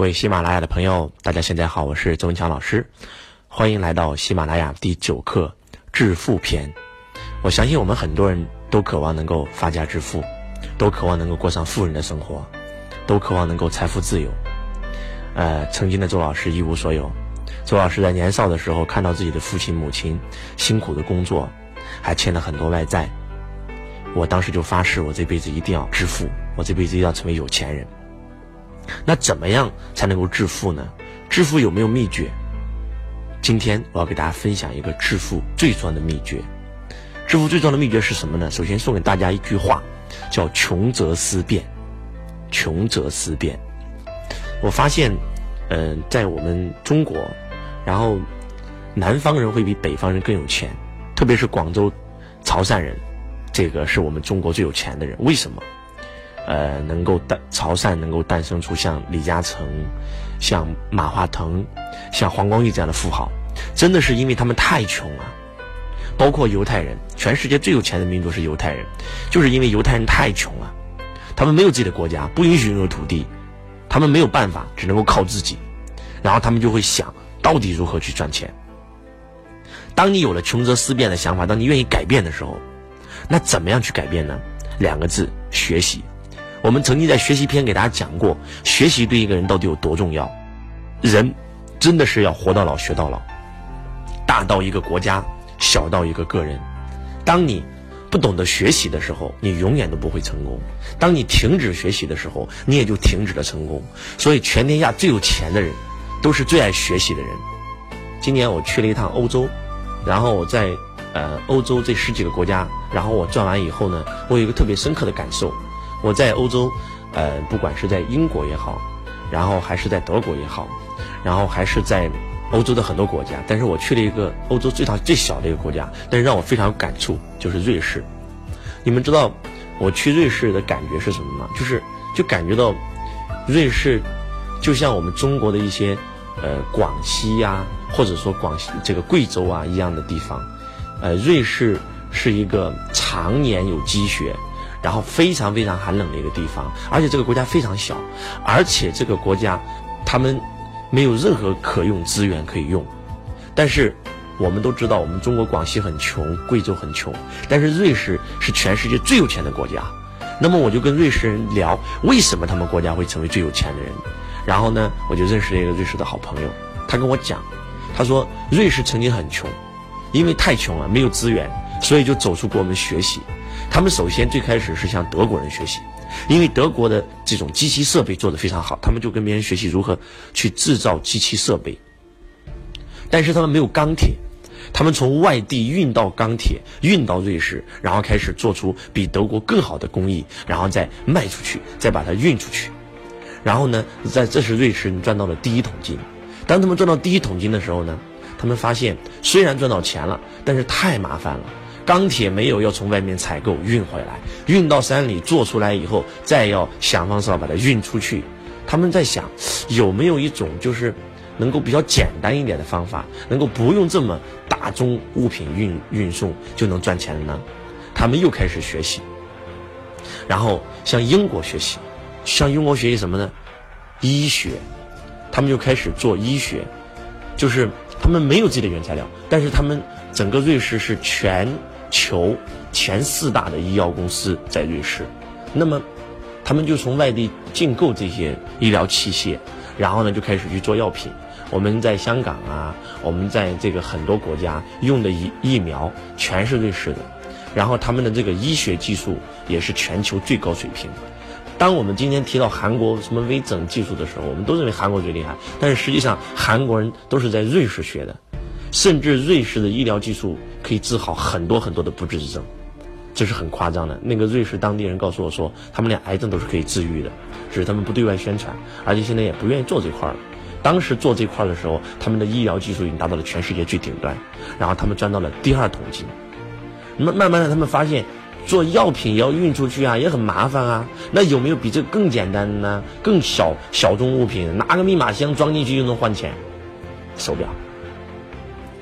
各位喜马拉雅的朋友，大家现在好，我是周文强老师，欢迎来到喜马拉雅第九课致富篇。我相信我们很多人都渴望能够发家致富，都渴望能够过上富人的生活，都渴望能够财富自由。呃，曾经的周老师一无所有，周老师在年少的时候看到自己的父亲母亲辛苦的工作，还欠了很多外债，我当时就发誓，我这辈子一定要致富，我这辈子一定要成为有钱人。那怎么样才能够致富呢？致富有没有秘诀？今天我要给大家分享一个致富最重要的秘诀。致富最重要的秘诀是什么呢？首先送给大家一句话，叫“穷则思变”。穷则思变。我发现，嗯，在我们中国，然后南方人会比北方人更有钱，特别是广州、潮汕人，这个是我们中国最有钱的人。为什么？呃，能够诞潮汕能够诞生出像李嘉诚、像马化腾、像黄光裕这样的富豪，真的是因为他们太穷了。包括犹太人，全世界最有钱的民族是犹太人，就是因为犹太人太穷了，他们没有自己的国家，不允许拥有土地，他们没有办法，只能够靠自己，然后他们就会想到底如何去赚钱。当你有了穷则思变的想法，当你愿意改变的时候，那怎么样去改变呢？两个字：学习。我们曾经在学习篇给大家讲过，学习对一个人到底有多重要。人真的是要活到老学到老，大到一个国家，小到一个个人。当你不懂得学习的时候，你永远都不会成功；当你停止学习的时候，你也就停止了成功。所以，全天下最有钱的人，都是最爱学习的人。今年我去了一趟欧洲，然后我在呃欧洲这十几个国家，然后我转完以后呢，我有一个特别深刻的感受。我在欧洲，呃，不管是在英国也好，然后还是在德国也好，然后还是在欧洲的很多国家，但是我去了一个欧洲最大最小的一个国家，但是让我非常有感触，就是瑞士。你们知道我去瑞士的感觉是什么吗？就是就感觉到瑞士就像我们中国的一些呃广西呀，或者说广西这个贵州啊一样的地方，呃，瑞士是一个常年有积雪。然后非常非常寒冷的一个地方，而且这个国家非常小，而且这个国家，他们没有任何可用资源可以用。但是我们都知道，我们中国广西很穷，贵州很穷，但是瑞士是全世界最有钱的国家。那么我就跟瑞士人聊，为什么他们国家会成为最有钱的人？然后呢，我就认识了一个瑞士的好朋友，他跟我讲，他说瑞士曾经很穷，因为太穷了，没有资源，所以就走出国门学习。他们首先最开始是向德国人学习，因为德国的这种机器设备做得非常好，他们就跟别人学习如何去制造机器设备。但是他们没有钢铁，他们从外地运到钢铁，运到瑞士，然后开始做出比德国更好的工艺，然后再卖出去，再把它运出去。然后呢，在这是瑞士人赚到了第一桶金。当他们赚到第一桶金的时候呢，他们发现虽然赚到钱了，但是太麻烦了。钢铁没有要从外面采购运回来，运到山里做出来以后，再要想方设法把它运出去。他们在想，有没有一种就是能够比较简单一点的方法，能够不用这么大宗物品运运送就能赚钱的呢？他们又开始学习，然后向英国学习，向英国学习什么呢？医学，他们就开始做医学，就是他们没有自己的原材料，但是他们整个瑞士是全。求前四大的医药公司在瑞士，那么他们就从外地进购这些医疗器械，然后呢就开始去做药品。我们在香港啊，我们在这个很多国家用的疫疫苗全是瑞士的，然后他们的这个医学技术也是全球最高水平。当我们今天提到韩国什么微整技术的时候，我们都认为韩国最厉害，但是实际上韩国人都是在瑞士学的。甚至瑞士的医疗技术可以治好很多很多的不治之症，这是很夸张的。那个瑞士当地人告诉我说，他们连癌症都是可以治愈的，只是他们不对外宣传，而且现在也不愿意做这块了。当时做这块的时候，他们的医疗技术已经达到了全世界最顶端，然后他们赚到了第二桶金。慢慢慢的，他们发现做药品也要运出去啊，也很麻烦啊。那有没有比这更简单的呢？更小小众物品，拿个密码箱装进去就能换钱？手表。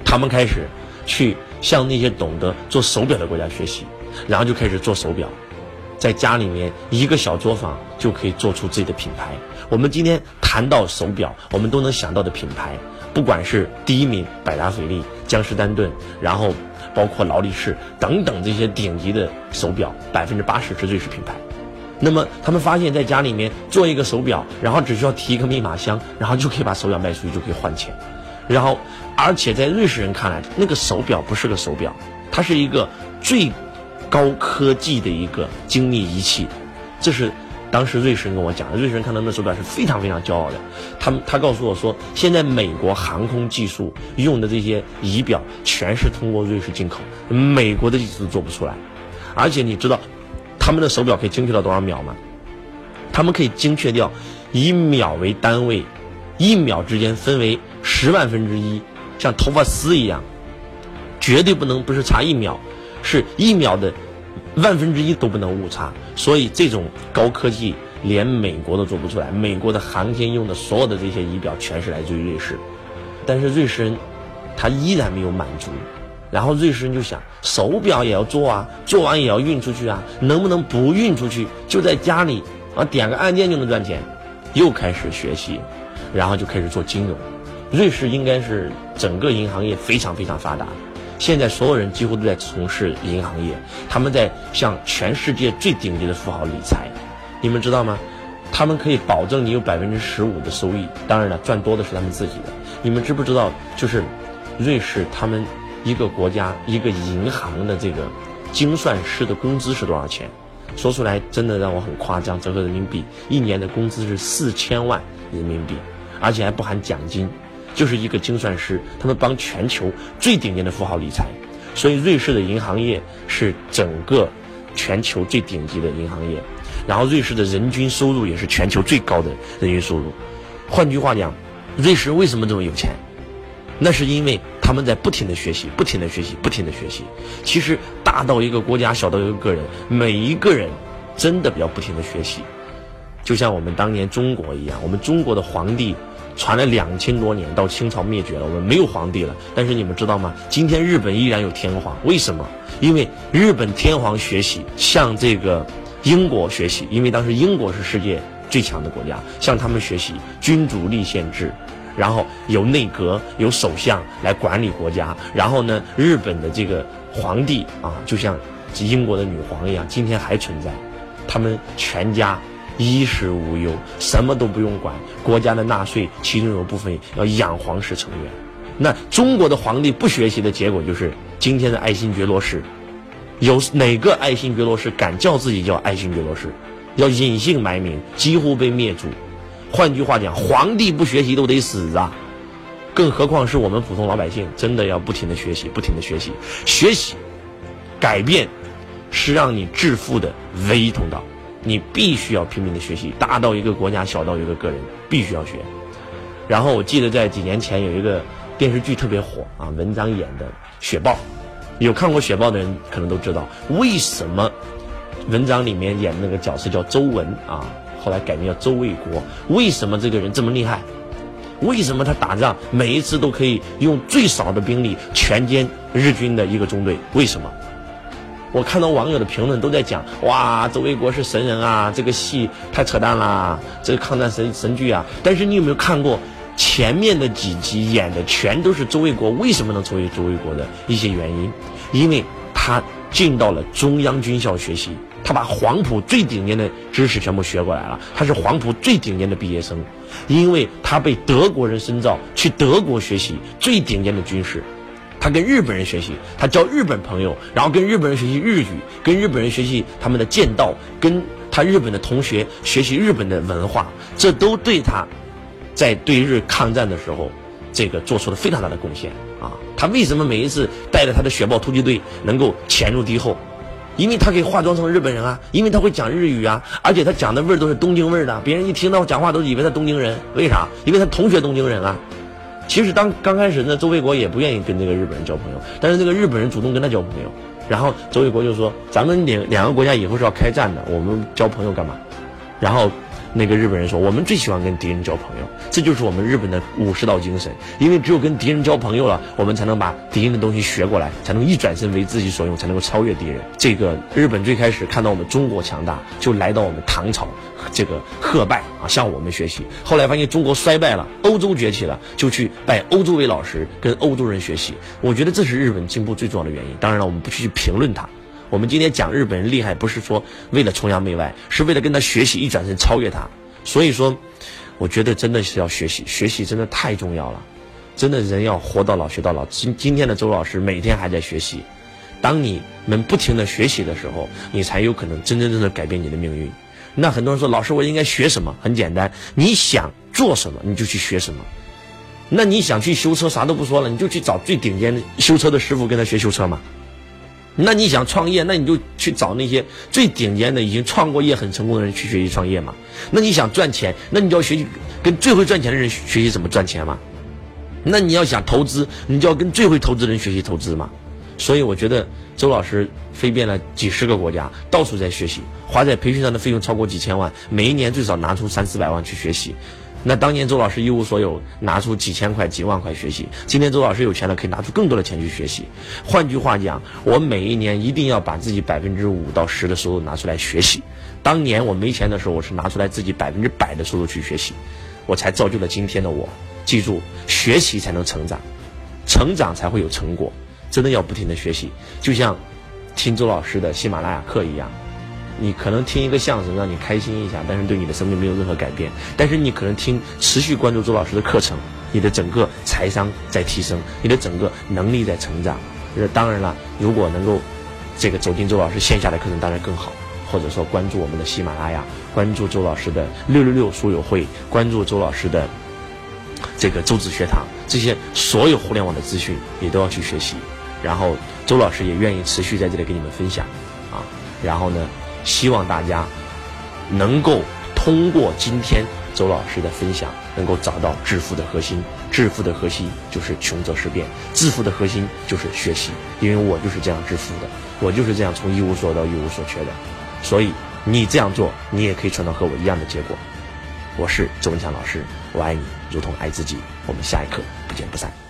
他们开始去向那些懂得做手表的国家学习，然后就开始做手表，在家里面一个小作坊就可以做出自己的品牌。我们今天。谈到手表，我们都能想到的品牌，不管是第一名百达翡丽、江诗丹顿，然后包括劳力士等等这些顶级的手表，百分之八十是瑞士品牌。那么他们发现，在家里面做一个手表，然后只需要提一个密码箱，然后就可以把手表卖出去，就可以换钱。然后，而且在瑞士人看来，那个手表不是个手表，它是一个最高科技的一个精密仪器。这是当时瑞士人跟我讲的，瑞士人看到那手表是非常非常骄傲的。他们他告诉我说，现在美国航空技术用的这些仪表全是通过瑞士进口，美国的技术做不出来。而且你知道。他们的手表可以精确到多少秒吗？他们可以精确掉以秒为单位，一秒之间分为十万分之一，像头发丝一样，绝对不能不是差一秒，是一秒的万分之一都不能误差。所以这种高科技连美国都做不出来。美国的航天用的所有的这些仪表全是来自于瑞士，但是瑞士人他依然没有满足。然后瑞士人就想，手表也要做啊，做完也要运出去啊，能不能不运出去，就在家里啊点个按键就能赚钱？又开始学习，然后就开始做金融。瑞士应该是整个银行业非常非常发达，现在所有人几乎都在从事银行业，他们在向全世界最顶级的富豪理财。你们知道吗？他们可以保证你有百分之十五的收益，当然了，赚多的是他们自己的。你们知不知道？就是瑞士他们。一个国家一个银行的这个精算师的工资是多少钱？说出来真的让我很夸张，折合人民币一年的工资是四千万人民币，而且还不含奖金。就是一个精算师，他们帮全球最顶尖的富豪理财，所以瑞士的银行业是整个全球最顶级的银行业。然后瑞士的人均收入也是全球最高的人均收入。换句话讲，瑞士为什么这么有钱？那是因为。他们在不停的学习，不停的学习，不停的学习。其实大到一个国家，小到一个个人，每一个人真的要不停的学习。就像我们当年中国一样，我们中国的皇帝传了两千多年，到清朝灭绝了，我们没有皇帝了。但是你们知道吗？今天日本依然有天皇，为什么？因为日本天皇学习向这个英国学习，因为当时英国是世界最强的国家，向他们学习君主立宪制。然后由内阁、由首相来管理国家。然后呢，日本的这个皇帝啊，就像英国的女皇一样，今天还存在。他们全家衣食无忧，什么都不用管。国家的纳税，其中有部分要养皇室成员。那中国的皇帝不学习的结果，就是今天的爱新觉罗氏。有哪个爱新觉罗氏敢叫自己叫爱新觉罗氏？要隐姓埋名，几乎被灭族。换句话讲，皇帝不学习都得死啊！更何况是我们普通老百姓，真的要不停的学习，不停的学习，学习，改变，是让你致富的唯一通道。你必须要拼命的学习，大到一个国家，小到一个个人，必须要学。然后我记得在几年前有一个电视剧特别火啊，文章演的《雪豹》，有看过《雪豹》的人可能都知道，为什么文章里面演的那个角色叫周文啊？后来改名叫周卫国。为什么这个人这么厉害？为什么他打仗每一次都可以用最少的兵力全歼日军的一个中队？为什么？我看到网友的评论都在讲：哇，周卫国是神人啊！这个戏太扯淡啦，这个抗战神神剧啊！但是你有没有看过前面的几集演的全都是周卫国为什么能成为周卫国的一些原因？因为他进到了中央军校学习。他把黄埔最顶尖的知识全部学过来了，他是黄埔最顶尖的毕业生，因为他被德国人深造，去德国学习最顶尖的军事，他跟日本人学习，他交日本朋友，然后跟日本人学习日语，跟日本人学习他们的剑道，跟他日本的同学学习日本的文化，这都对他，在对日抗战的时候，这个做出了非常大的贡献啊！他为什么每一次带着他的雪豹突击队能够潜入敌后？因为他可以化妆成日本人啊，因为他会讲日语啊，而且他讲的味儿都是东京味儿的，别人一听到讲话都以为他东京人。为啥？因为他同学东京人啊。其实当刚开始呢，周卫国也不愿意跟这个日本人交朋友，但是这个日本人主动跟他交朋友，然后周卫国就说：“咱们两两个国家以后是要开战的，我们交朋友干嘛？”然后那个日本人说，我们最喜欢跟敌人交朋友，这就是我们日本的武士道精神。因为只有跟敌人交朋友了，我们才能把敌人的东西学过来，才能一转身为自己所用，才能够超越敌人。这个日本最开始看到我们中国强大，就来到我们唐朝，这个贺拜啊，向我们学习。后来发现中国衰败了，欧洲崛起了，就去拜欧洲为老师，跟欧洲人学习。我觉得这是日本进步最重要的原因。当然了，我们不去评论它。我们今天讲日本人厉害，不是说为了崇洋媚外，是为了跟他学习，一转身超越他。所以说，我觉得真的是要学习，学习真的太重要了。真的人要活到老学到老。今今天的周老师每天还在学习。当你们不停的学习的时候，你才有可能真真正正改变你的命运。那很多人说，老师我应该学什么？很简单，你想做什么你就去学什么。那你想去修车，啥都不说了，你就去找最顶尖的修车的师傅跟他学修车嘛。那你想创业，那你就去找那些最顶尖的、已经创过业很成功的人去学习创业嘛。那你想赚钱，那你就要学习跟最会赚钱的人学习怎么赚钱嘛。那你要想投资，你就要跟最会投资的人学习投资嘛。所以我觉得周老师飞遍了几十个国家，到处在学习，花在培训上的费用超过几千万，每一年最少拿出三四百万去学习。那当年周老师一无所有，拿出几千块、几万块学习。今天周老师有钱了，可以拿出更多的钱去学习。换句话讲，我每一年一定要把自己百分之五到十的收入拿出来学习。当年我没钱的时候，我是拿出来自己百分之百的收入去学习，我才造就了今天的我。记住，学习才能成长，成长才会有成果。真的要不停的学习，就像听周老师的喜马拉雅课一样。你可能听一个相声让你开心一下，但是对你的生命没有任何改变。但是你可能听持续关注周老师的课程，你的整个财商在提升，你的整个能力在成长。当然了，如果能够这个走进周老师线下的课程，当然更好。或者说关注我们的喜马拉雅，关注周老师的六六六书友会，关注周老师的这个周子学堂，这些所有互联网的资讯你都要去学习。然后周老师也愿意持续在这里给你们分享啊。然后呢？希望大家能够通过今天周老师的分享，能够找到致富的核心。致富的核心就是穷则思变，致富的核心就是学习。因为我就是这样致富的，我就是这样从一无所到一无所缺的。所以你这样做，你也可以创造和我一样的结果。我是周文强老师，我爱你如同爱自己。我们下一课不见不散。